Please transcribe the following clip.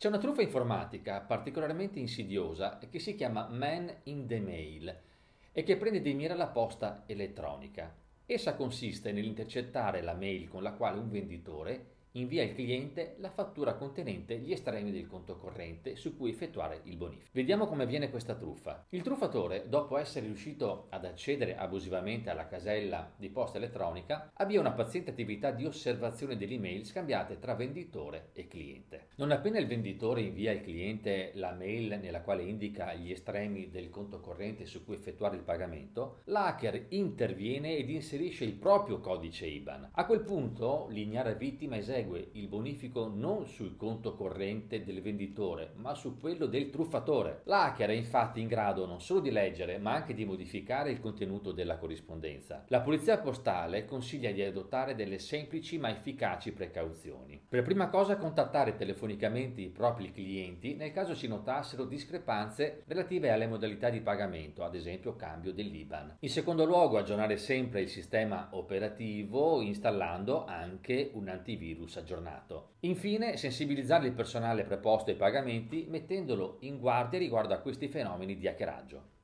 C'è una truffa informatica particolarmente insidiosa che si chiama Man in the Mail e che prende di mira la posta elettronica. Essa consiste nell'intercettare la mail con la quale un venditore invia al cliente la fattura contenente gli estremi del conto corrente su cui effettuare il bonifico. Vediamo come avviene questa truffa. Il truffatore, dopo essere riuscito ad accedere abusivamente alla casella di posta elettronica, avvia una paziente attività di osservazione delle email scambiate tra venditore e cliente. Non appena il venditore invia al cliente la mail nella quale indica gli estremi del conto corrente su cui effettuare il pagamento, l'hacker interviene ed inserisce il proprio codice IBAN. A quel punto l'ignara vittima esegue esegue il bonifico non sul conto corrente del venditore, ma su quello del truffatore. L'hacker è infatti in grado non solo di leggere, ma anche di modificare il contenuto della corrispondenza. La polizia postale consiglia di adottare delle semplici ma efficaci precauzioni. Per prima cosa contattare telefonicamente i propri clienti nel caso si notassero discrepanze relative alle modalità di pagamento, ad esempio cambio dell'IBAN. In secondo luogo aggiornare sempre il sistema operativo installando anche un antivirus status aggiornato. Infine, sensibilizzare il personale preposto ai pagamenti mettendolo in guardia riguardo a questi fenomeni di hackeraggio.